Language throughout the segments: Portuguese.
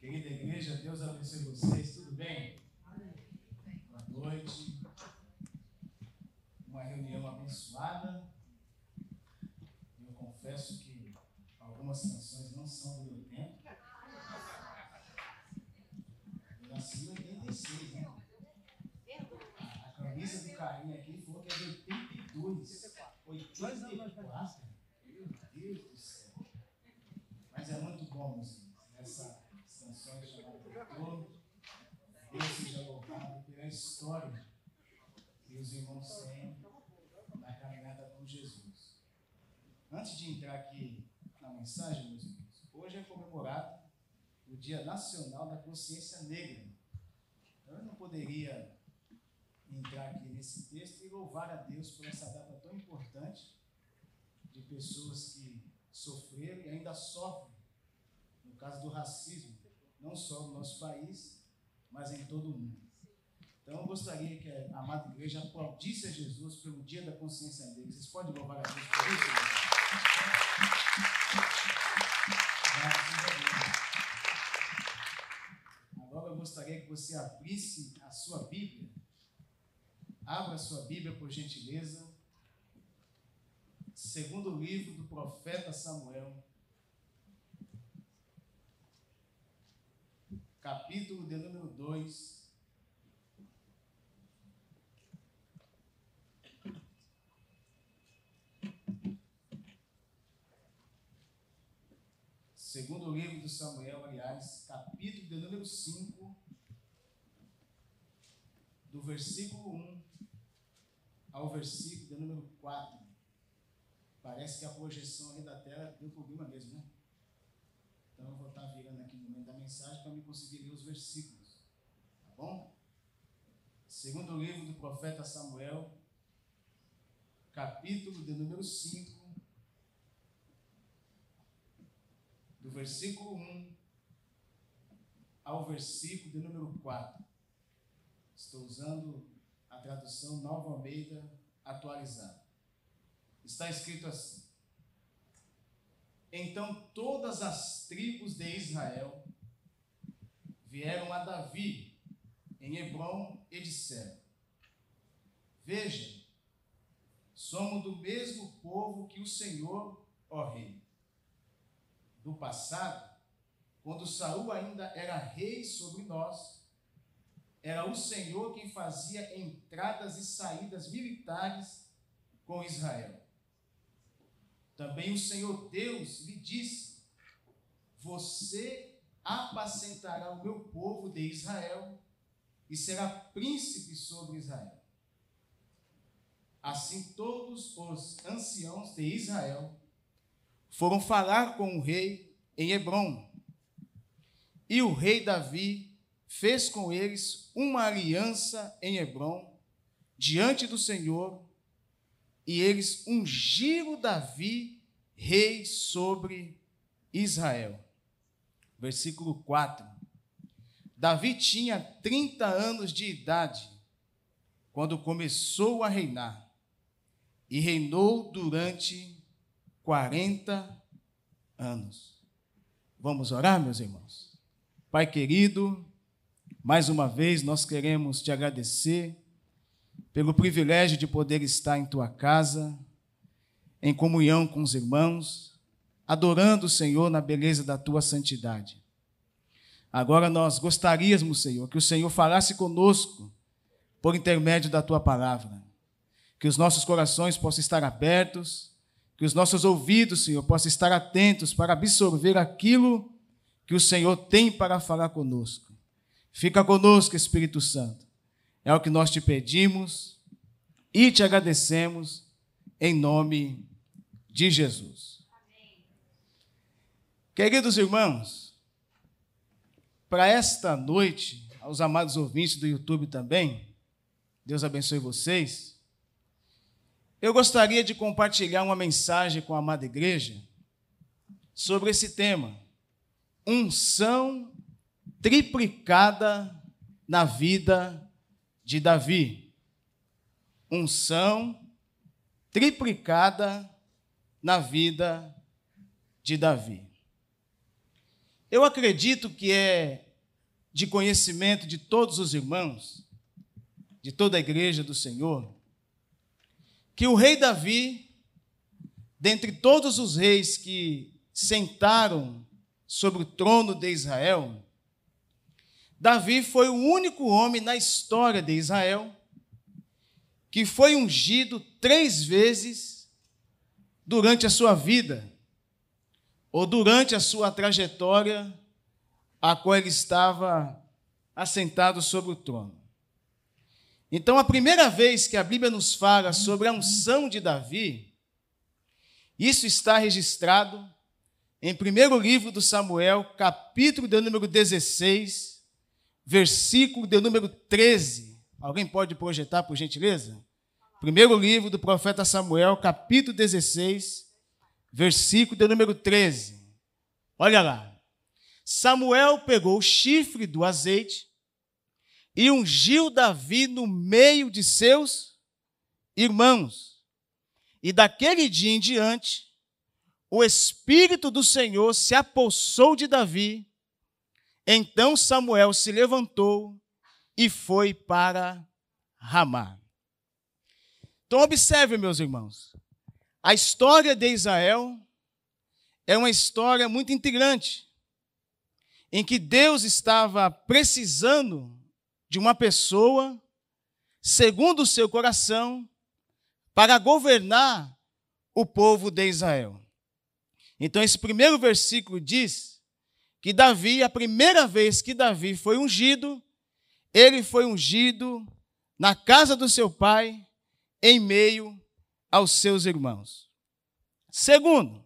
Querida igreja, Deus abençoe vocês, tudo bem? Boa noite. Uma reunião abençoada. Eu confesso que algumas canções não são do meu tempo. Eu nasci em 86, né? A camisa do carinho aqui falou que é de 82. 84. Meu Deus do céu. Mas é muito bom, meus irmãos, nessa canções chamadas Retorno. Deus seja louvado pela história que os irmãos têm na caminhada com Jesus. Antes de entrar aqui na mensagem, meus irmãos, hoje é comemorado o Dia Nacional da Consciência Negra. Então eu não poderia entrar aqui nesse texto e louvar a Deus por essa data tão importante de pessoas que sofreram e ainda sofrem, no caso do racismo, não só no nosso país, mas em todo o mundo. Então eu gostaria que a amada igreja aplaudisse a Jesus pelo dia da consciência negra. Vocês podem louvar a Deus por isso? Agora eu gostaria que você abrisse a sua Bíblia. Abra a sua Bíblia, por gentileza. Segundo livro do profeta Samuel, capítulo de número 2. Segundo livro do Samuel, aliás, capítulo de número 5, do versículo 1 ao versículo de número 4. Parece que a projeção ali da tela deu problema mesmo, né? Então eu vou estar virando aqui no momento da mensagem para me conseguir ler os versículos. Tá bom? Segundo livro do profeta Samuel, capítulo de número 5, do versículo 1 ao versículo de número 4. Estou usando a tradução Nova Almeida atualizada. Está escrito assim: Então todas as tribos de Israel vieram a Davi em Hebron e disseram: Veja, somos do mesmo povo que o Senhor, ó rei. Do passado, quando Saul ainda era rei sobre nós, era o Senhor quem fazia entradas e saídas militares com Israel. Também o Senhor Deus lhe disse: Você apacentará o meu povo de Israel e será príncipe sobre Israel. Assim todos os anciãos de Israel foram falar com o rei em Hebron. E o rei Davi fez com eles uma aliança em Hebron diante do Senhor e eles ungiram Davi rei sobre Israel. Versículo 4. Davi tinha 30 anos de idade quando começou a reinar e reinou durante 40 anos. Vamos orar, meus irmãos? Pai querido, mais uma vez nós queremos te agradecer pelo privilégio de poder estar em tua casa, em comunhão com os irmãos, adorando o Senhor na beleza da tua santidade. Agora nós gostaríamos, Senhor, que o Senhor falasse conosco por intermédio da tua palavra, que os nossos corações possam estar abertos, que os nossos ouvidos, Senhor, possam estar atentos para absorver aquilo que o Senhor tem para falar conosco. Fica conosco, Espírito Santo é o que nós te pedimos e te agradecemos em nome de Jesus. Amém. Queridos irmãos, para esta noite, aos amados ouvintes do YouTube também, Deus abençoe vocês. Eu gostaria de compartilhar uma mensagem com a amada igreja sobre esse tema: unção triplicada na vida de Davi. Unção triplicada na vida de Davi. Eu acredito que é de conhecimento de todos os irmãos, de toda a igreja do Senhor, que o rei Davi, dentre todos os reis que sentaram sobre o trono de Israel, Davi foi o único homem na história de Israel que foi ungido três vezes durante a sua vida, ou durante a sua trajetória, a qual ele estava assentado sobre o trono. Então, a primeira vez que a Bíblia nos fala sobre a unção de Davi, isso está registrado em primeiro livro do Samuel, capítulo de número 16, versículo de número 13. Alguém pode projetar, por gentileza? Primeiro livro do profeta Samuel, capítulo 16, versículo de número 13. Olha lá. Samuel pegou o chifre do azeite e ungiu Davi no meio de seus irmãos. E daquele dia em diante, o Espírito do Senhor se apossou de Davi. Então Samuel se levantou e foi para Ramá. Então, observe, meus irmãos, a história de Israel é uma história muito integrante, em que Deus estava precisando de uma pessoa, segundo o seu coração, para governar o povo de Israel. Então, esse primeiro versículo diz que Davi, a primeira vez que Davi foi ungido, ele foi ungido na casa do seu pai, em meio aos seus irmãos. Segundo,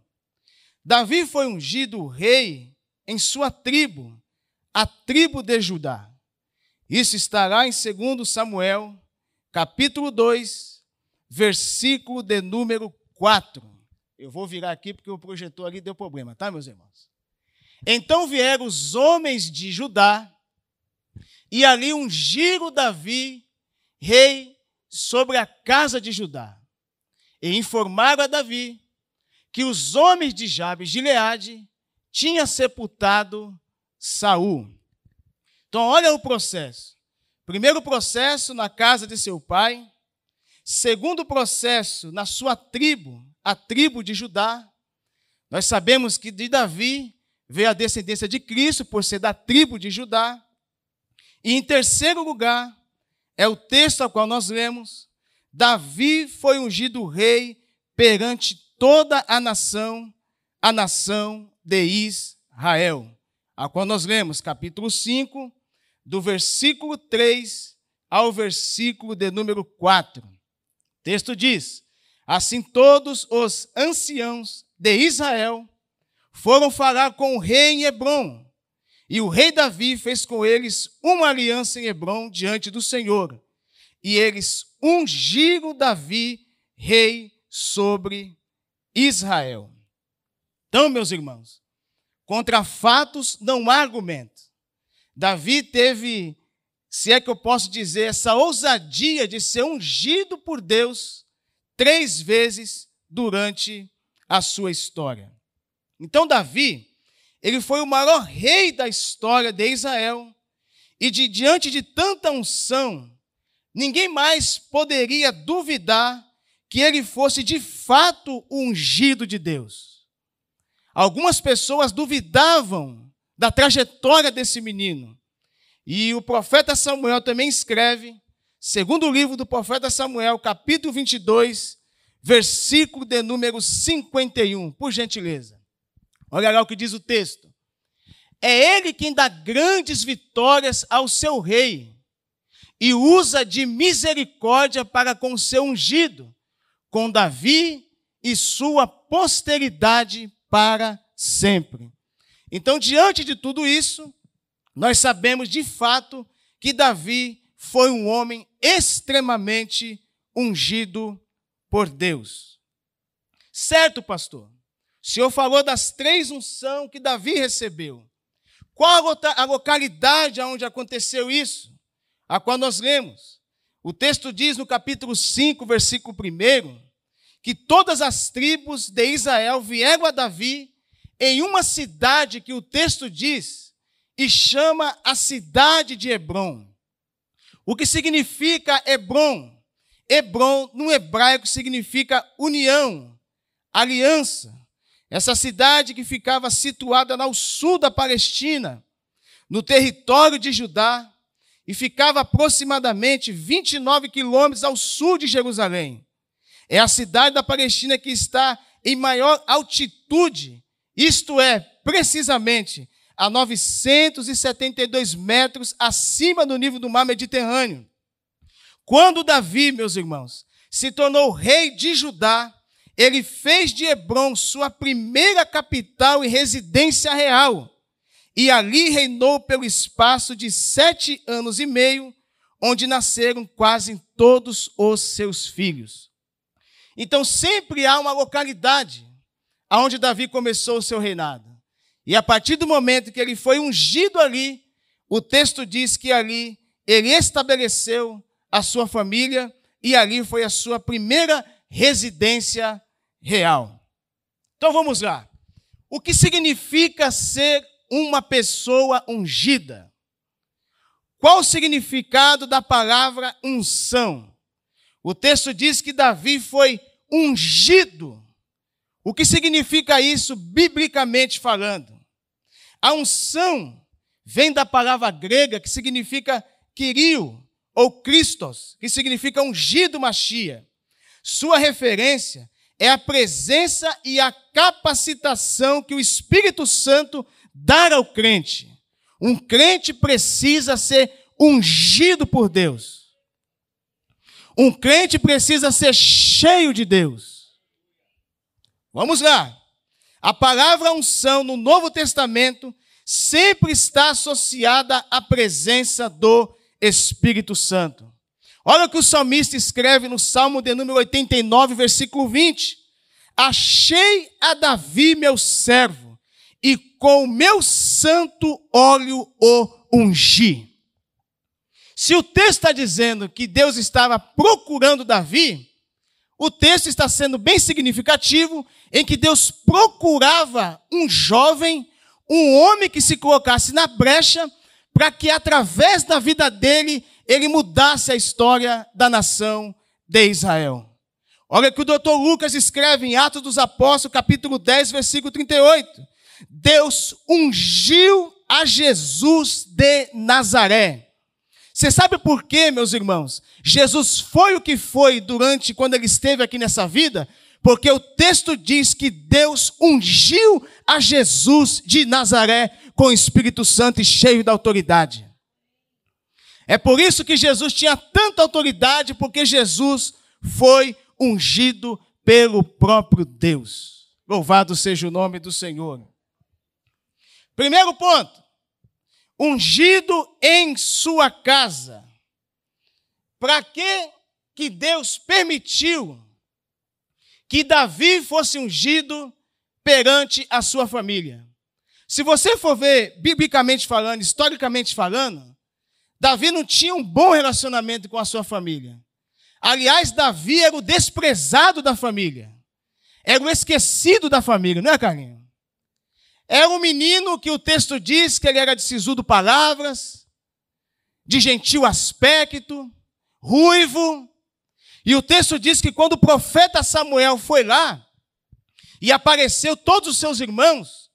Davi foi ungido rei em sua tribo, a tribo de Judá. Isso estará em 2 Samuel, capítulo 2, versículo de número 4. Eu vou virar aqui porque o projetor ali deu problema, tá, meus irmãos? Então vieram os homens de Judá e ali ungiram Davi, rei sobre a casa de Judá. E informaram a Davi que os homens de Jabes de Leade tinham sepultado Saul. Então, olha o processo. Primeiro processo na casa de seu pai. Segundo processo na sua tribo, a tribo de Judá. Nós sabemos que de Davi veio a descendência de Cristo, por ser da tribo de Judá. E em terceiro lugar, é o texto ao qual nós lemos. Davi foi ungido rei perante toda a nação, a nação de Israel. A qual nós lemos capítulo 5, do versículo 3 ao versículo de número 4. O texto diz: Assim todos os anciãos de Israel foram falar com o rei em Hebron. E o rei Davi fez com eles uma aliança em Hebron diante do Senhor. E eles ungiram Davi rei sobre Israel. Então, meus irmãos, contra fatos não há argumento. Davi teve, se é que eu posso dizer, essa ousadia de ser ungido por Deus três vezes durante a sua história. Então, Davi, ele foi o maior rei da história de Israel, e de diante de tanta unção, ninguém mais poderia duvidar que ele fosse de fato ungido de Deus. Algumas pessoas duvidavam da trajetória desse menino. E o profeta Samuel também escreve, segundo o livro do profeta Samuel, capítulo 22, versículo de número 51, por gentileza. Olha lá o que diz o texto. É ele quem dá grandes vitórias ao seu rei e usa de misericórdia para com seu ungido, com Davi e sua posteridade para sempre. Então, diante de tudo isso, nós sabemos de fato que Davi foi um homem extremamente ungido por Deus. Certo, pastor? O senhor falou das três unções que Davi recebeu. Qual a localidade onde aconteceu isso? A qual nós lemos. O texto diz no capítulo 5, versículo 1, que todas as tribos de Israel vieram a Davi em uma cidade que o texto diz e chama a cidade de Hebron. O que significa Hebron? Hebron, no hebraico, significa união, aliança. Essa cidade que ficava situada ao sul da Palestina, no território de Judá, e ficava aproximadamente 29 quilômetros ao sul de Jerusalém. É a cidade da Palestina que está em maior altitude, isto é, precisamente a 972 metros acima do nível do mar Mediterrâneo. Quando Davi, meus irmãos, se tornou rei de Judá, ele fez de Hebron sua primeira capital e residência real, e ali reinou pelo espaço de sete anos e meio, onde nasceram quase todos os seus filhos. Então sempre há uma localidade aonde Davi começou o seu reinado. E a partir do momento que ele foi ungido ali, o texto diz que ali ele estabeleceu a sua família e ali foi a sua primeira residência real. Então vamos lá. O que significa ser uma pessoa ungida? Qual o significado da palavra unção? O texto diz que Davi foi ungido. O que significa isso, biblicamente falando? A unção vem da palavra grega que significa quirio ou Christos, que significa ungido Machia. Sua referência é a presença e a capacitação que o Espírito Santo dá ao crente. Um crente precisa ser ungido por Deus. Um crente precisa ser cheio de Deus. Vamos lá. A palavra unção no Novo Testamento sempre está associada à presença do Espírito Santo. Olha o que o salmista escreve no Salmo de número 89, versículo 20. Achei a Davi, meu servo, e com o meu santo óleo o ungi. Se o texto está dizendo que Deus estava procurando Davi, o texto está sendo bem significativo em que Deus procurava um jovem, um homem que se colocasse na brecha, para que através da vida dele ele mudasse a história da nação de Israel. Olha que o doutor Lucas escreve em Atos dos Apóstolos, capítulo 10, versículo 38. Deus ungiu a Jesus de Nazaré você sabe por quê, meus irmãos? Jesus foi o que foi durante quando ele esteve aqui nessa vida, porque o texto diz que Deus ungiu a Jesus de Nazaré com o Espírito Santo e cheio da autoridade. É por isso que Jesus tinha tanta autoridade, porque Jesus foi ungido pelo próprio Deus. Louvado seja o nome do Senhor. Primeiro ponto ungido em sua casa. Para que que Deus permitiu que Davi fosse ungido perante a sua família? Se você for ver biblicamente falando, historicamente falando, Davi não tinha um bom relacionamento com a sua família. Aliás, Davi era o desprezado da família. Era o esquecido da família, não é, Carlinhos? Era um menino que o texto diz que ele era de sisudo palavras, de gentil aspecto, ruivo. E o texto diz que quando o profeta Samuel foi lá e apareceu todos os seus irmãos,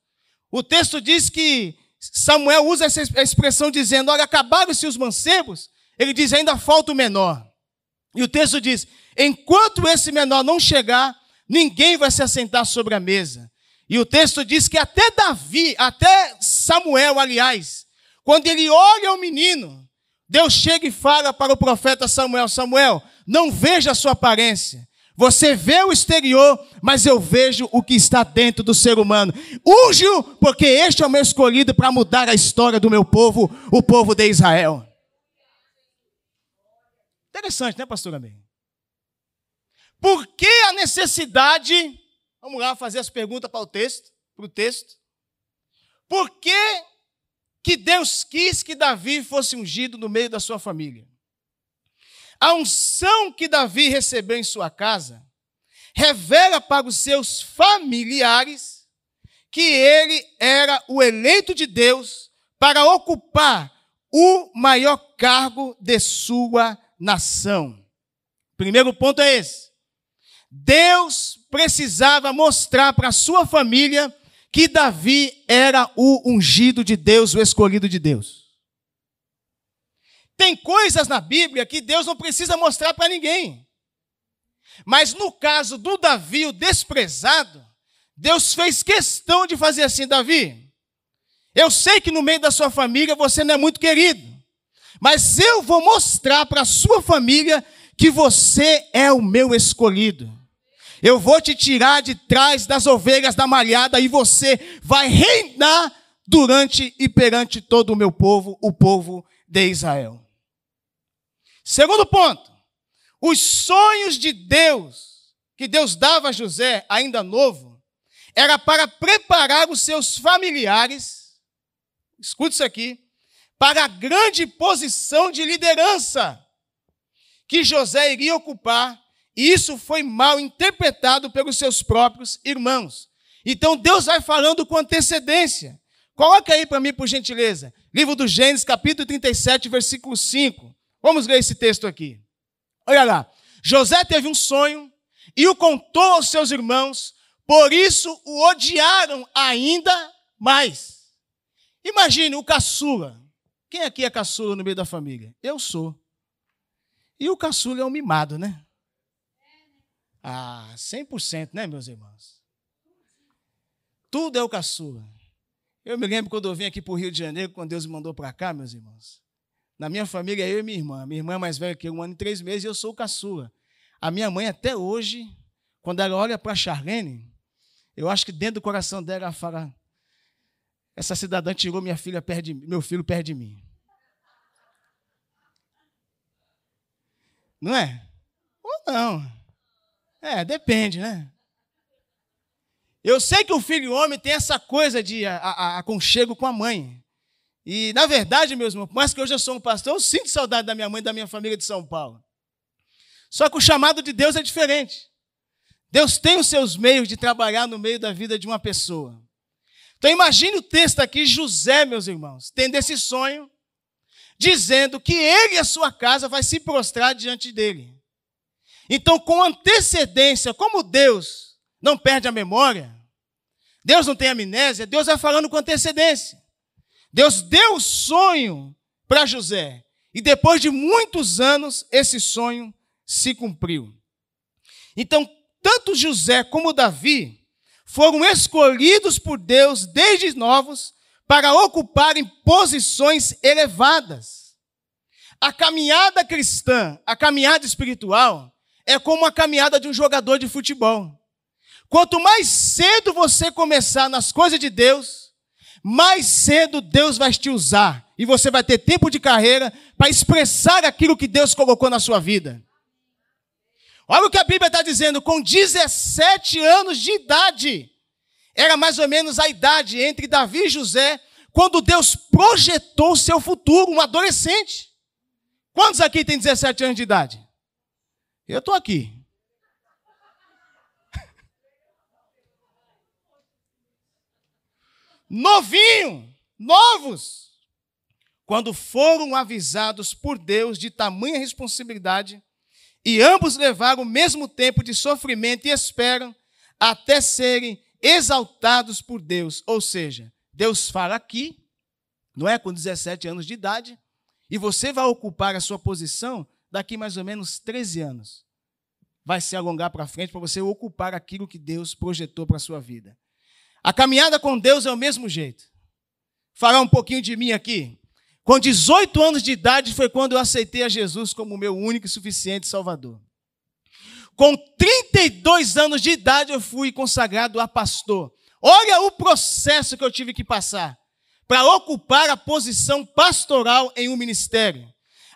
o texto diz que Samuel usa essa expressão dizendo: Olha, acabaram-se os mancebos. Ele diz: ainda falta o menor. E o texto diz: enquanto esse menor não chegar, ninguém vai se assentar sobre a mesa. E o texto diz que até Davi, até Samuel, aliás, quando ele olha o menino, Deus chega e fala para o profeta Samuel: Samuel, não veja a sua aparência. Você vê o exterior, mas eu vejo o que está dentro do ser humano. Unge-o, porque este é o meu escolhido para mudar a história do meu povo, o povo de Israel. Interessante, né, pastor Amém? Por que a necessidade Vamos lá fazer as perguntas para o texto, para o texto. Por que, que Deus quis que Davi fosse ungido no meio da sua família? A unção que Davi recebeu em sua casa revela para os seus familiares que ele era o eleito de Deus para ocupar o maior cargo de sua nação. Primeiro ponto é esse. Deus precisava mostrar para sua família que Davi era o ungido de Deus, o escolhido de Deus. Tem coisas na Bíblia que Deus não precisa mostrar para ninguém. Mas no caso do Davi, o desprezado, Deus fez questão de fazer assim, Davi. Eu sei que no meio da sua família você não é muito querido, mas eu vou mostrar para a sua família que você é o meu escolhido. Eu vou te tirar de trás das ovelhas da malhada e você vai reinar durante e perante todo o meu povo, o povo de Israel. Segundo ponto, os sonhos de Deus que Deus dava a José, ainda novo, era para preparar os seus familiares, escute isso aqui, para a grande posição de liderança que José iria ocupar e isso foi mal interpretado pelos seus próprios irmãos. Então Deus vai falando com antecedência. Coloca aí para mim, por gentileza. Livro do Gênesis, capítulo 37, versículo 5. Vamos ler esse texto aqui. Olha lá. José teve um sonho e o contou aos seus irmãos, por isso o odiaram ainda mais. Imagine o caçula. Quem aqui é caçula no meio da família? Eu sou. E o caçula é um mimado, né? Ah, 100%, né, meus irmãos? Tudo é o caçula. Eu me lembro quando eu vim aqui para o Rio de Janeiro, quando Deus me mandou para cá, meus irmãos. Na minha família, eu e minha irmã. Minha irmã é mais velha que eu, um ano e três meses, e eu sou o caçula. A minha mãe, até hoje, quando ela olha para a Charlene, eu acho que dentro do coração dela ela fala: essa cidadã tirou minha filha perto de, meu filho perto de mim. Não é? Ou não? É, depende, né? Eu sei que o filho homem tem essa coisa de aconchego com a mãe. E, na verdade, meus irmãos, por mais que hoje eu sou um pastor, eu sinto saudade da minha mãe e da minha família de São Paulo. Só que o chamado de Deus é diferente. Deus tem os seus meios de trabalhar no meio da vida de uma pessoa. Então imagine o texto aqui, José, meus irmãos, tendo esse sonho, dizendo que ele e a sua casa vai se prostrar diante dele. Então, com antecedência, como Deus não perde a memória, Deus não tem amnésia, Deus vai falando com antecedência. Deus deu o sonho para José, e depois de muitos anos, esse sonho se cumpriu. Então, tanto José como Davi foram escolhidos por Deus desde novos para ocuparem posições elevadas. A caminhada cristã, a caminhada espiritual, é como a caminhada de um jogador de futebol. Quanto mais cedo você começar nas coisas de Deus, mais cedo Deus vai te usar e você vai ter tempo de carreira para expressar aquilo que Deus colocou na sua vida. Olha o que a Bíblia está dizendo: com 17 anos de idade, era mais ou menos a idade entre Davi e José, quando Deus projetou seu futuro, um adolescente. Quantos aqui têm 17 anos de idade? Eu estou aqui. Novinho, novos. Quando foram avisados por Deus de tamanha responsabilidade, e ambos levaram o mesmo tempo de sofrimento e esperam até serem exaltados por Deus. Ou seja, Deus fala aqui, não é? Com 17 anos de idade, e você vai ocupar a sua posição daqui mais ou menos 13 anos. Vai se alongar para frente para você ocupar aquilo que Deus projetou para a sua vida. A caminhada com Deus é o mesmo jeito. Falar um pouquinho de mim aqui. Com 18 anos de idade foi quando eu aceitei a Jesus como meu único e suficiente Salvador. Com 32 anos de idade eu fui consagrado a pastor. Olha o processo que eu tive que passar para ocupar a posição pastoral em um ministério.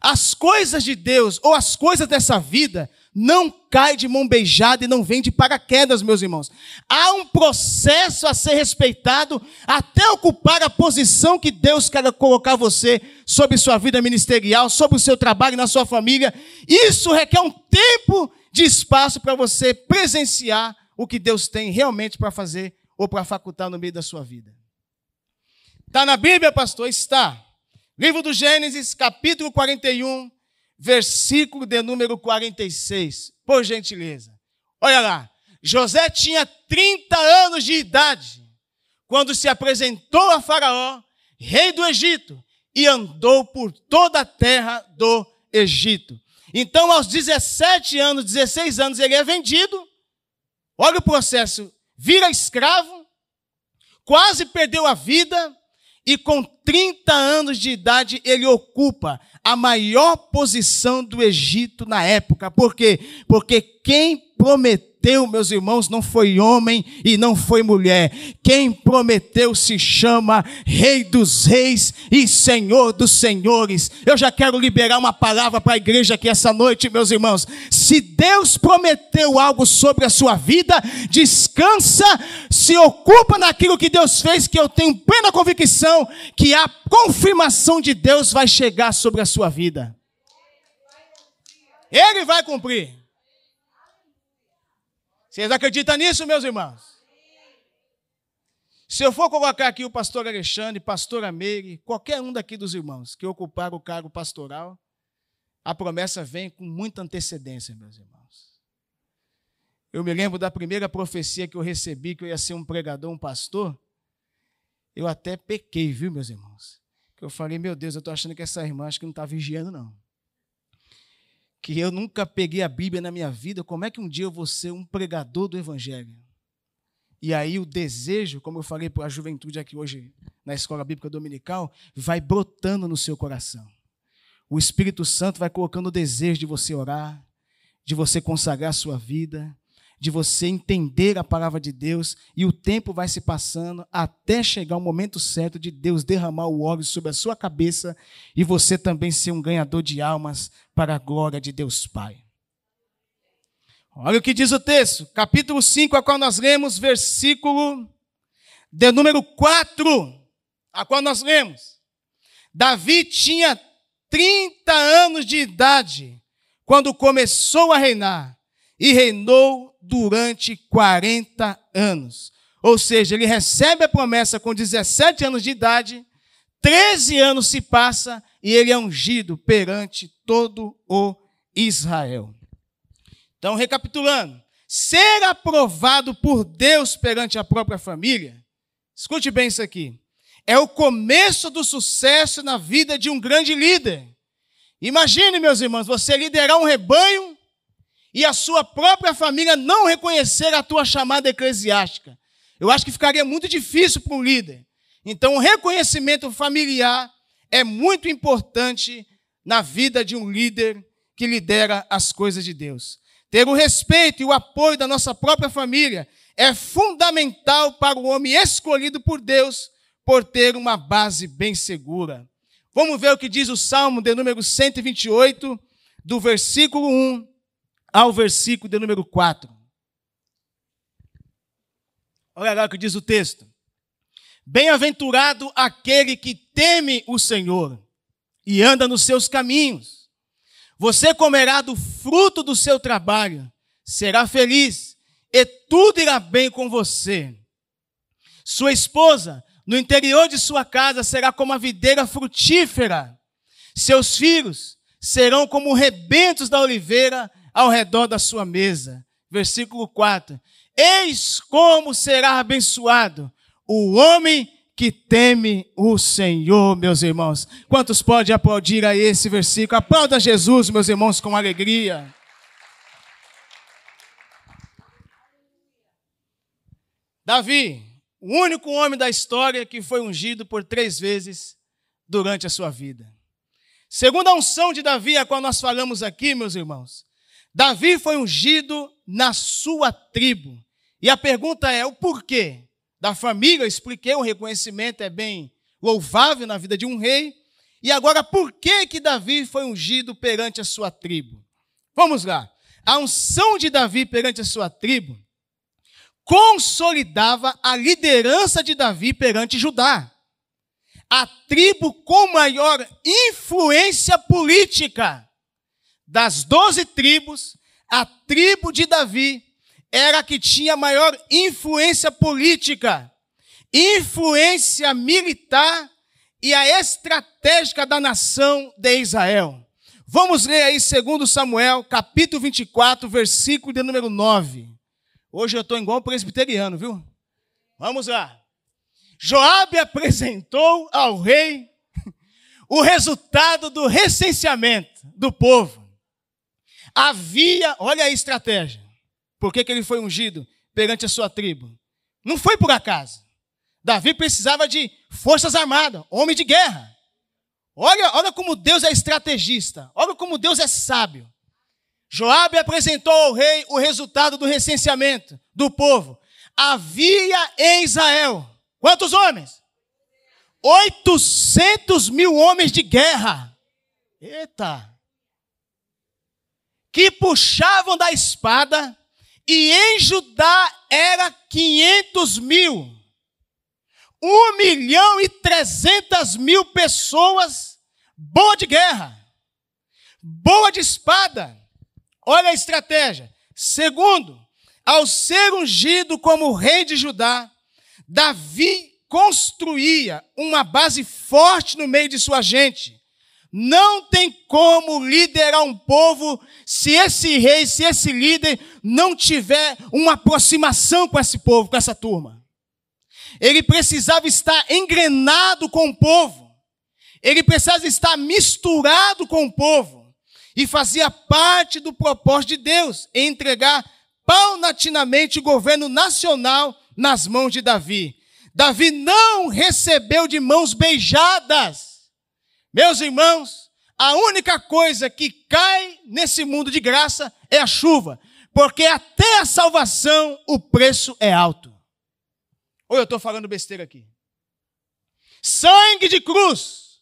As coisas de Deus ou as coisas dessa vida não cai de mão beijada e não vem de paraquedas, meus irmãos. Há um processo a ser respeitado até ocupar a posição que Deus quer colocar você sobre sua vida ministerial, sobre o seu trabalho, na sua família. Isso requer um tempo de espaço para você presenciar o que Deus tem realmente para fazer ou para facultar no meio da sua vida. Está na Bíblia, pastor? Está. Livro do Gênesis, capítulo 41, versículo de número 46. Por gentileza. Olha lá. José tinha 30 anos de idade quando se apresentou a Faraó, rei do Egito, e andou por toda a terra do Egito. Então, aos 17 anos, 16 anos, ele é vendido. Olha o processo. Vira escravo, quase perdeu a vida, e com 30 anos de idade ele ocupa a maior posição do Egito na época. Por quê? Porque quem prometeu prometeu, meus irmãos, não foi homem e não foi mulher. Quem prometeu se chama Rei dos Reis e Senhor dos Senhores. Eu já quero liberar uma palavra para a igreja aqui essa noite, meus irmãos. Se Deus prometeu algo sobre a sua vida, descansa, se ocupa naquilo que Deus fez, que eu tenho plena convicção que a confirmação de Deus vai chegar sobre a sua vida. Ele vai cumprir. Vocês acreditam nisso, meus irmãos? Se eu for colocar aqui o pastor Alexandre, pastora Meire, qualquer um daqui dos irmãos que ocupar o cargo pastoral, a promessa vem com muita antecedência, meus irmãos. Eu me lembro da primeira profecia que eu recebi, que eu ia ser um pregador, um pastor. Eu até pequei, viu, meus irmãos? Que eu falei, meu Deus, eu estou achando que essa irmã acho que não está vigiando, não que eu nunca peguei a Bíblia na minha vida, como é que um dia eu vou ser um pregador do Evangelho? E aí o desejo, como eu falei para a juventude aqui hoje na escola bíblica dominical, vai brotando no seu coração. O Espírito Santo vai colocando o desejo de você orar, de você consagrar a sua vida, de você entender a palavra de Deus, e o tempo vai se passando até chegar o momento certo de Deus derramar o óleo sobre a sua cabeça e você também ser um ganhador de almas para a glória de Deus Pai. Olha o que diz o texto, capítulo 5, a qual nós lemos, versículo de número 4, a qual nós lemos. Davi tinha 30 anos de idade quando começou a reinar e reinou durante 40 anos. Ou seja, ele recebe a promessa com 17 anos de idade, 13 anos se passa e ele é ungido perante todo o Israel. Então, recapitulando, ser aprovado por Deus perante a própria família, escute bem isso aqui, é o começo do sucesso na vida de um grande líder. Imagine, meus irmãos, você liderar um rebanho e a sua própria família não reconhecer a tua chamada eclesiástica. Eu acho que ficaria muito difícil para um líder. Então, o reconhecimento familiar é muito importante na vida de um líder que lidera as coisas de Deus. Ter o respeito e o apoio da nossa própria família é fundamental para o homem escolhido por Deus por ter uma base bem segura. Vamos ver o que diz o Salmo de número 128, do versículo 1 ao versículo de número 4. Olha lá o que diz o texto. Bem-aventurado aquele que teme o Senhor e anda nos seus caminhos. Você comerá do fruto do seu trabalho, será feliz e tudo irá bem com você. Sua esposa, no interior de sua casa, será como a videira frutífera. Seus filhos serão como rebentos da oliveira ao redor da sua mesa. Versículo 4. Eis como será abençoado o homem que teme o Senhor, meus irmãos. Quantos podem aplaudir a esse versículo? Aplauda Jesus, meus irmãos, com alegria. Davi, o único homem da história que foi ungido por três vezes durante a sua vida. Segundo a unção de Davi, a qual nós falamos aqui, meus irmãos, Davi foi ungido na sua tribo. E a pergunta é: o porquê? Da família, eu expliquei, o reconhecimento é bem louvável na vida de um rei. E agora, por que que Davi foi ungido perante a sua tribo? Vamos lá. A unção de Davi perante a sua tribo consolidava a liderança de Davi perante Judá. A tribo com maior influência política das doze tribos, a tribo de Davi era a que tinha maior influência política, influência militar e a estratégica da nação de Israel. Vamos ler aí 2 Samuel, capítulo 24, versículo de número 9. Hoje eu estou igual um presbiteriano, viu? Vamos lá. Joabe apresentou ao rei o resultado do recenseamento do povo. Havia, olha a estratégia. Por que, que ele foi ungido perante a sua tribo? Não foi por acaso. Davi precisava de forças armadas, homem de guerra. Olha, olha como Deus é estrategista. Olha como Deus é sábio. Joabe apresentou ao rei o resultado do recenseamento do povo. Havia em Israel quantos homens? 800 mil homens de guerra. Eita! Que puxavam da espada, e em Judá era 500 mil. Um milhão e trezentas mil pessoas, boa de guerra, boa de espada. Olha a estratégia. Segundo, ao ser ungido como rei de Judá, Davi construía uma base forte no meio de sua gente. Não tem como liderar um povo se esse rei, se esse líder não tiver uma aproximação com esse povo, com essa turma. Ele precisava estar engrenado com o povo. Ele precisava estar misturado com o povo. E fazia parte do propósito de Deus em entregar paulatinamente o governo nacional nas mãos de Davi. Davi não recebeu de mãos beijadas. Meus irmãos, a única coisa que cai nesse mundo de graça é a chuva, porque até a salvação o preço é alto. Ou eu estou falando besteira aqui? Sangue de cruz,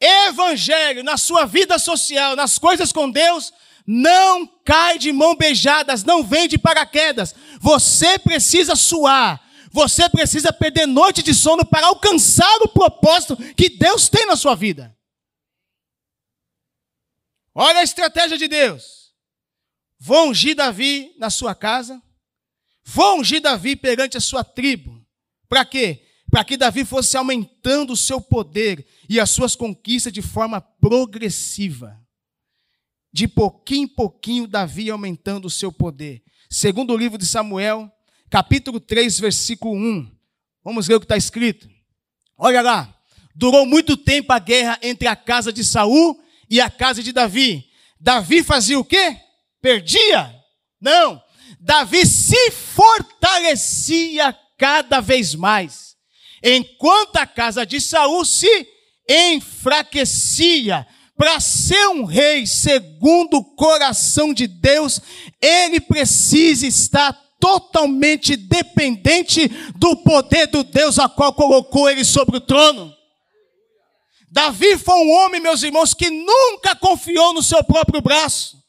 evangelho na sua vida social, nas coisas com Deus, não cai de mão beijadas, não vem de paraquedas. Você precisa suar, você precisa perder noite de sono para alcançar o propósito que Deus tem na sua vida. Olha a estratégia de Deus. Vou ungir Davi na sua casa, Vou ungir Davi perante a sua tribo. Para quê? Para que Davi fosse aumentando o seu poder e as suas conquistas de forma progressiva. De pouquinho em pouquinho, Davi aumentando o seu poder. Segundo o livro de Samuel, capítulo 3, versículo 1. Vamos ver o que está escrito. Olha lá. Durou muito tempo a guerra entre a casa de Saul e a casa de Davi. Davi fazia o quê? Perdia? Não. Davi se fortalecia cada vez mais, enquanto a casa de Saul se enfraquecia. Para ser um rei segundo o coração de Deus, ele precisa estar totalmente dependente do poder do Deus a qual colocou ele sobre o trono. Davi foi um homem, meus irmãos, que nunca confiou no seu próprio braço.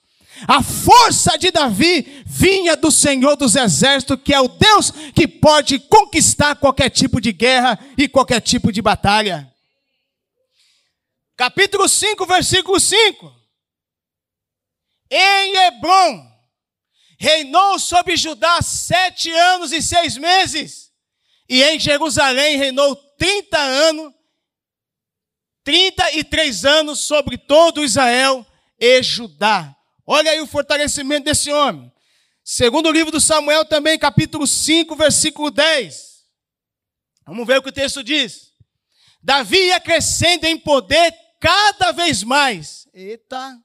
A força de Davi vinha do Senhor dos Exércitos, que é o Deus que pode conquistar qualquer tipo de guerra e qualquer tipo de batalha. Capítulo 5, versículo 5. Em Hebron, reinou sobre Judá sete anos e seis meses, e em Jerusalém reinou trinta anos, trinta e três anos sobre todo Israel e Judá. Olha aí o fortalecimento desse homem. Segundo o livro do Samuel, também, capítulo 5, versículo 10. Vamos ver o que o texto diz. Davi ia crescendo em poder cada vez mais. Eita!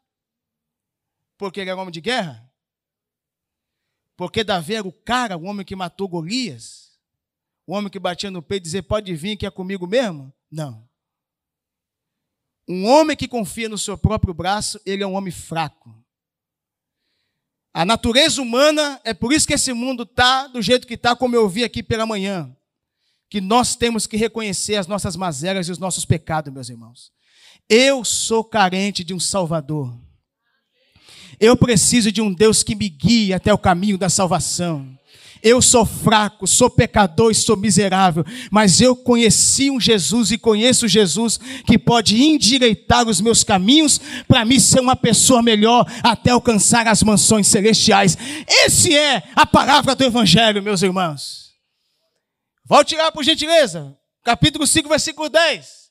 Porque ele era homem de guerra? Porque Davi era o cara, o homem que matou Golias? O homem que batia no peito e dizia, pode vir que é comigo mesmo? Não. Um homem que confia no seu próprio braço, ele é um homem fraco. A natureza humana, é por isso que esse mundo está do jeito que está, como eu vi aqui pela manhã. Que nós temos que reconhecer as nossas mazelas e os nossos pecados, meus irmãos. Eu sou carente de um Salvador. Eu preciso de um Deus que me guie até o caminho da salvação. Eu sou fraco, sou pecador e sou miserável, mas eu conheci um Jesus e conheço Jesus que pode endireitar os meus caminhos para mim ser uma pessoa melhor até alcançar as mansões celestiais. Esse é a palavra do Evangelho, meus irmãos. Volte lá, por gentileza, capítulo 5, versículo 10.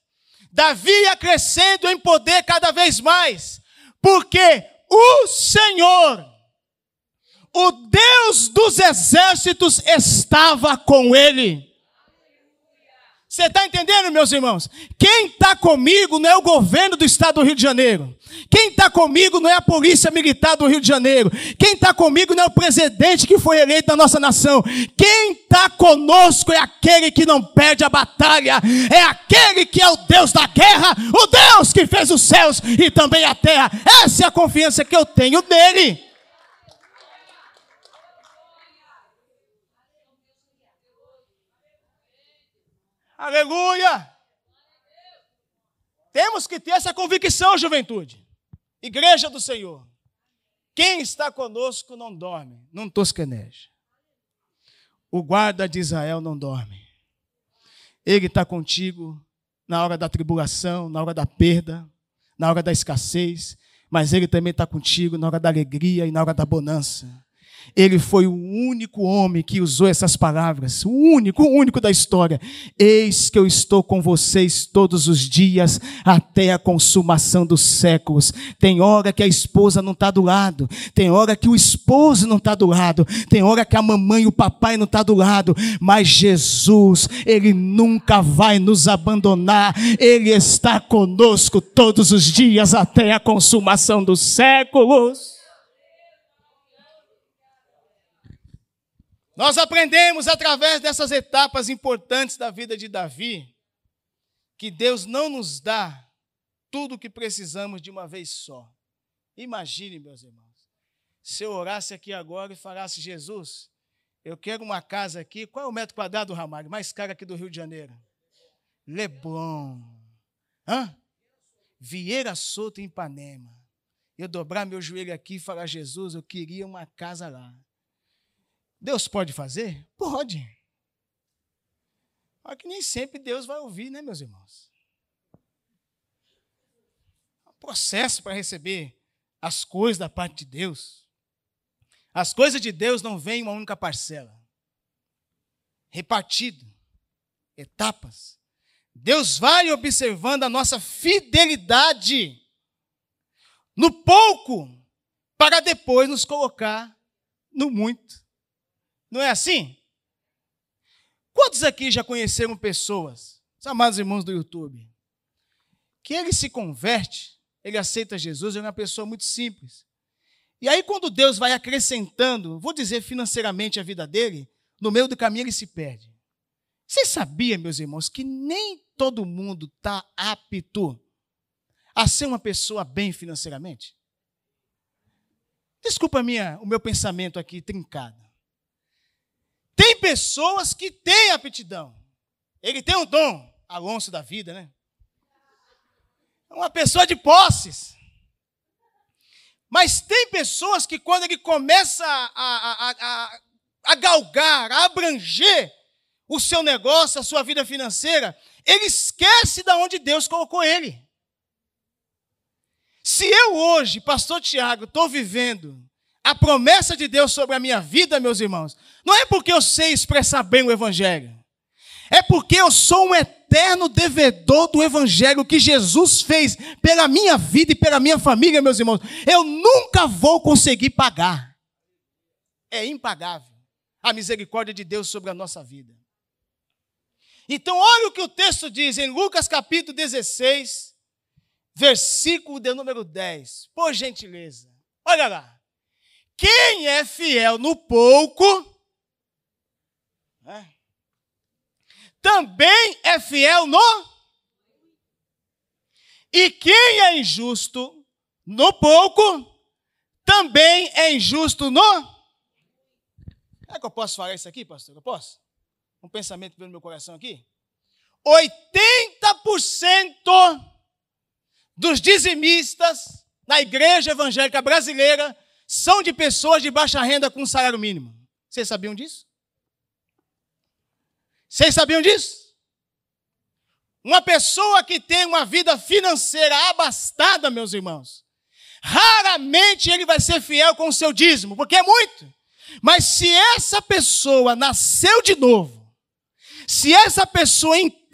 Davi ia crescendo em poder cada vez mais, porque o Senhor, o Deus dos exércitos, estava com ele. Você está entendendo, meus irmãos? Quem está comigo não é o governo do estado do Rio de Janeiro. Quem está comigo não é a polícia militar do Rio de Janeiro. Quem está comigo não é o presidente que foi eleito da nossa nação. Quem está conosco é aquele que não perde a batalha. É aquele que é o Deus da guerra, o Deus que fez os céus e também a terra. Essa é a confiança que eu tenho nele. Aleluia! Temos que ter essa convicção, juventude. Igreja do Senhor. Quem está conosco não dorme, não tosqueneja. O guarda de Israel não dorme. Ele está contigo na hora da tribulação, na hora da perda, na hora da escassez, mas ele também está contigo na hora da alegria e na hora da bonança. Ele foi o único homem que usou essas palavras, o único, o único da história. Eis que eu estou com vocês todos os dias até a consumação dos séculos. Tem hora que a esposa não está do lado, tem hora que o esposo não está do lado, tem hora que a mamãe e o papai não está do lado, mas Jesus, Ele nunca vai nos abandonar, Ele está conosco todos os dias até a consumação dos séculos. Nós aprendemos através dessas etapas importantes da vida de Davi que Deus não nos dá tudo o que precisamos de uma vez só. Imagine, meus irmãos, se eu orasse aqui agora e falasse, Jesus, eu quero uma casa aqui, qual é o metro quadrado, Ramalho? Mais caro aqui do Rio de Janeiro. Leblon. Hã? Vieira Solto em Ipanema. Eu dobrar meu joelho aqui e falar, Jesus, eu queria uma casa lá. Deus pode fazer? Pode. Mas que nem sempre Deus vai ouvir, né, meus irmãos? É um processo para receber as coisas da parte de Deus. As coisas de Deus não vêm em uma única parcela. Repartido. Etapas. Deus vai observando a nossa fidelidade no pouco, para depois nos colocar no muito. Não é assim? Quantos aqui já conheceram pessoas, os amados irmãos do YouTube, que ele se converte, ele aceita Jesus, ele é uma pessoa muito simples. E aí, quando Deus vai acrescentando, vou dizer financeiramente a vida dele, no meio do caminho ele se perde. Você sabia, meus irmãos, que nem todo mundo está apto a ser uma pessoa bem financeiramente? Desculpa minha, o meu pensamento aqui trincado. Tem pessoas que têm aptidão. Ele tem um dom, Alonso da vida, né? É uma pessoa de posses. Mas tem pessoas que, quando ele começa a, a, a, a, galgar, a abranger o seu negócio, a sua vida financeira, ele esquece de onde Deus colocou ele. Se eu hoje, pastor Tiago, estou vivendo a promessa de Deus sobre a minha vida, meus irmãos, não é porque eu sei expressar bem o Evangelho, é porque eu sou um eterno devedor do Evangelho que Jesus fez pela minha vida e pela minha família, meus irmãos. Eu nunca vou conseguir pagar. É impagável a misericórdia de Deus sobre a nossa vida. Então, olha o que o texto diz em Lucas capítulo 16, versículo de número 10. Por gentileza, olha lá. Quem é fiel no pouco, né, também é fiel no. E quem é injusto no pouco, também é injusto no. É que eu posso falar isso aqui, pastor? Eu posso? Um pensamento no meu coração aqui? 80% dos dizimistas na igreja evangélica brasileira são de pessoas de baixa renda com salário mínimo. Vocês sabiam disso? Vocês sabiam disso? Uma pessoa que tem uma vida financeira abastada, meus irmãos, raramente ele vai ser fiel com o seu dízimo, porque é muito. Mas se essa pessoa nasceu de novo, se essa pessoa entende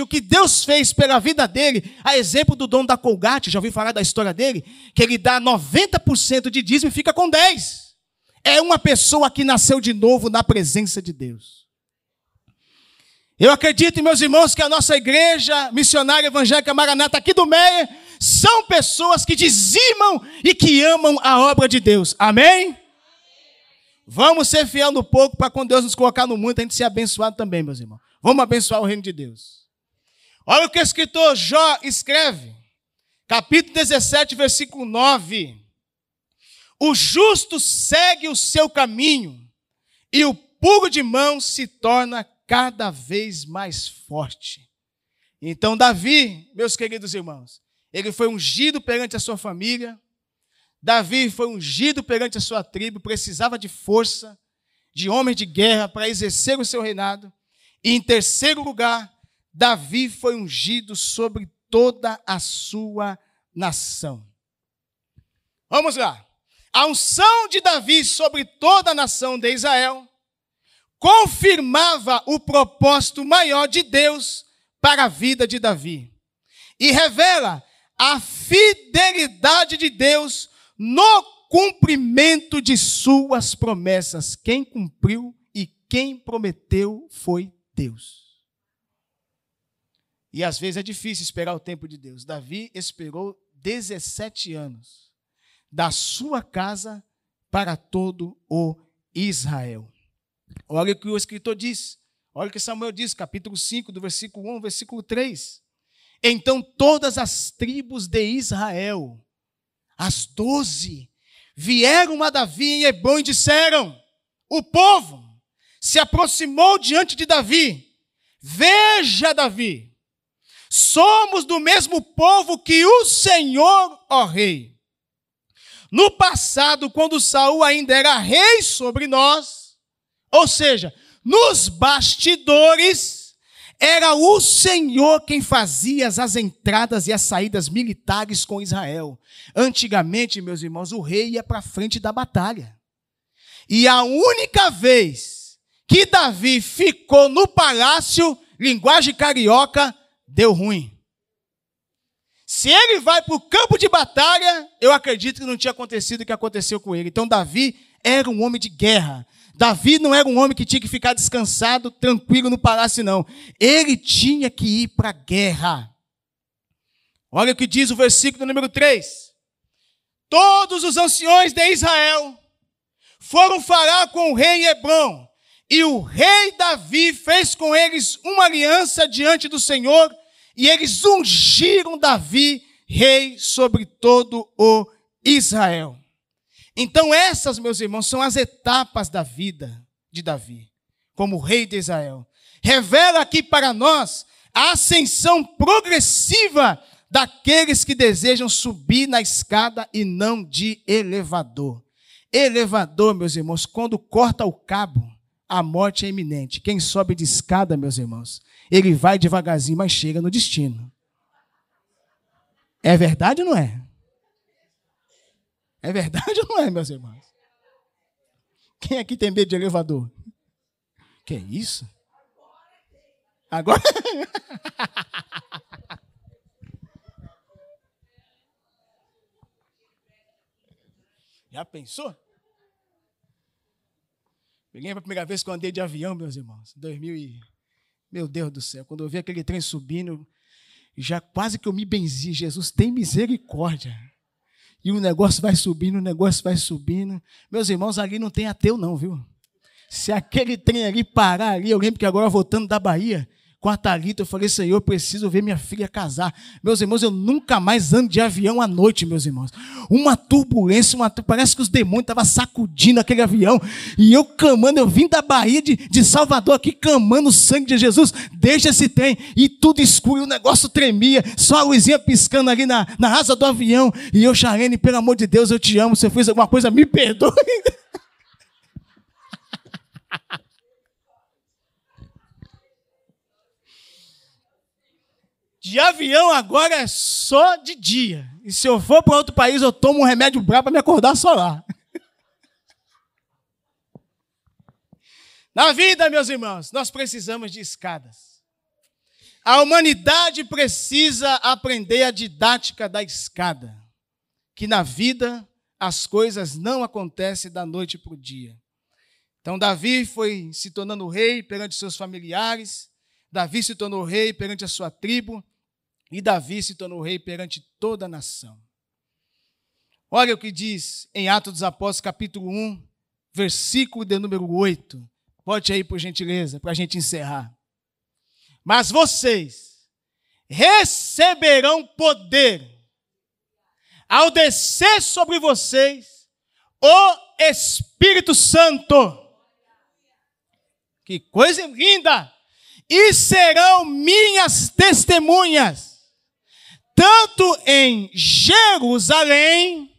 o que Deus fez pela vida dele, a exemplo do dono da Colgate, já ouvi falar da história dele, que ele dá 90% de dízimo e fica com 10. É uma pessoa que nasceu de novo na presença de Deus. Eu acredito, meus irmãos, que a nossa igreja missionária evangélica Maranata aqui do Meia são pessoas que dizimam e que amam a obra de Deus. Amém? Vamos ser fiel no pouco para quando Deus nos colocar no muito a gente ser abençoado também, meus irmãos. Vamos abençoar o reino de Deus. Olha o que o escritor Jó escreve. Capítulo 17, versículo 9. O justo segue o seu caminho e o puro de mão se torna cada vez mais forte. Então, Davi, meus queridos irmãos, ele foi ungido perante a sua família, Davi foi ungido perante a sua tribo, precisava de força, de homem de guerra para exercer o seu reinado. E em terceiro lugar, Davi foi ungido sobre toda a sua nação. Vamos lá. A unção de Davi sobre toda a nação de Israel confirmava o propósito maior de Deus para a vida de Davi e revela a fidelidade de Deus no cumprimento de suas promessas. Quem cumpriu e quem prometeu foi Deus. E às vezes é difícil esperar o tempo de Deus. Davi esperou 17 anos da sua casa para todo o Israel. Olha o que o escritor diz. Olha o que Samuel diz, capítulo 5, do versículo 1 versículo 3. Então todas as tribos de Israel as doze vieram a Davi em Hebron e disseram: O povo se aproximou diante de Davi. Veja, Davi, somos do mesmo povo que o Senhor, ó rei. No passado, quando Saul ainda era rei sobre nós, ou seja, nos bastidores, era o Senhor quem fazia as entradas e as saídas militares com Israel. Antigamente, meus irmãos, o rei ia para frente da batalha. E a única vez que Davi ficou no palácio, linguagem carioca, deu ruim. Se ele vai para o campo de batalha, eu acredito que não tinha acontecido o que aconteceu com ele. Então, Davi era um homem de guerra. Davi não era um homem que tinha que ficar descansado, tranquilo no palácio, não. Ele tinha que ir para a guerra. Olha o que diz o versículo número 3. Todos os anciões de Israel foram falar com o rei Hebron, e o rei Davi fez com eles uma aliança diante do Senhor, e eles ungiram Davi rei sobre todo o Israel. Então, essas, meus irmãos, são as etapas da vida de Davi, como rei de Israel. Revela aqui para nós a ascensão progressiva daqueles que desejam subir na escada e não de elevador. Elevador, meus irmãos, quando corta o cabo, a morte é iminente. Quem sobe de escada, meus irmãos, ele vai devagarzinho, mas chega no destino. É verdade ou não é? É verdade ou não é, meus irmãos? Quem aqui tem medo de elevador? Que é isso? Agora. Já pensou? Me lembro a primeira vez que eu andei de avião, meus irmãos, 2000 e... Meu Deus do céu, quando eu vi aquele trem subindo, já quase que eu me benzi. Jesus, tem misericórdia. E o negócio vai subindo, o negócio vai subindo. Meus irmãos, ali não tem ateu, não, viu? Se aquele trem ali parar ali, eu lembro que agora voltando da Bahia, com a Thalita, eu falei, Senhor, eu preciso ver minha filha casar. Meus irmãos, eu nunca mais ando de avião à noite, meus irmãos. Uma turbulência, uma, parece que os demônios estavam sacudindo aquele avião. E eu clamando, eu vim da Bahia de, de Salvador aqui, clamando o sangue de Jesus, deixa esse trem. E tudo escuro, o negócio tremia, só a luzinha piscando ali na, na asa do avião. E eu, Charene, pelo amor de Deus, eu te amo. Se eu fiz alguma coisa, me perdoe. De avião agora é só de dia. E se eu for para outro país, eu tomo um remédio brabo para me acordar só lá. Na vida, meus irmãos, nós precisamos de escadas. A humanidade precisa aprender a didática da escada. Que na vida as coisas não acontecem da noite para o dia. Então, Davi foi se tornando rei perante seus familiares, Davi se tornou rei perante a sua tribo, e Davi se tornou rei perante toda a nação. Olha o que diz em Atos dos Apóstolos, capítulo 1, versículo de número 8. Pode aí, por gentileza, para a gente encerrar. Mas vocês receberão poder ao descer sobre vocês o Espírito Santo. Que coisa linda! E serão minhas testemunhas tanto em Jerusalém,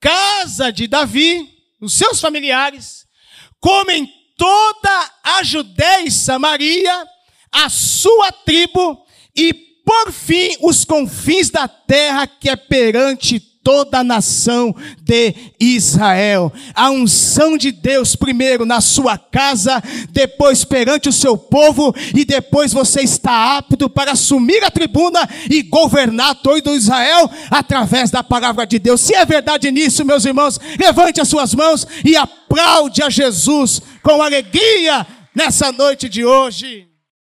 casa de Davi, os seus familiares, como em toda a Judéia e Samaria, a sua tribo e, por fim, os confins da terra que é perante toda a nação de Israel. A unção de Deus primeiro na sua casa, depois perante o seu povo e depois você está apto para assumir a tribuna e governar todo Israel através da palavra de Deus. Se é verdade nisso, meus irmãos, levante as suas mãos e aplaude a Jesus com alegria nessa noite de hoje.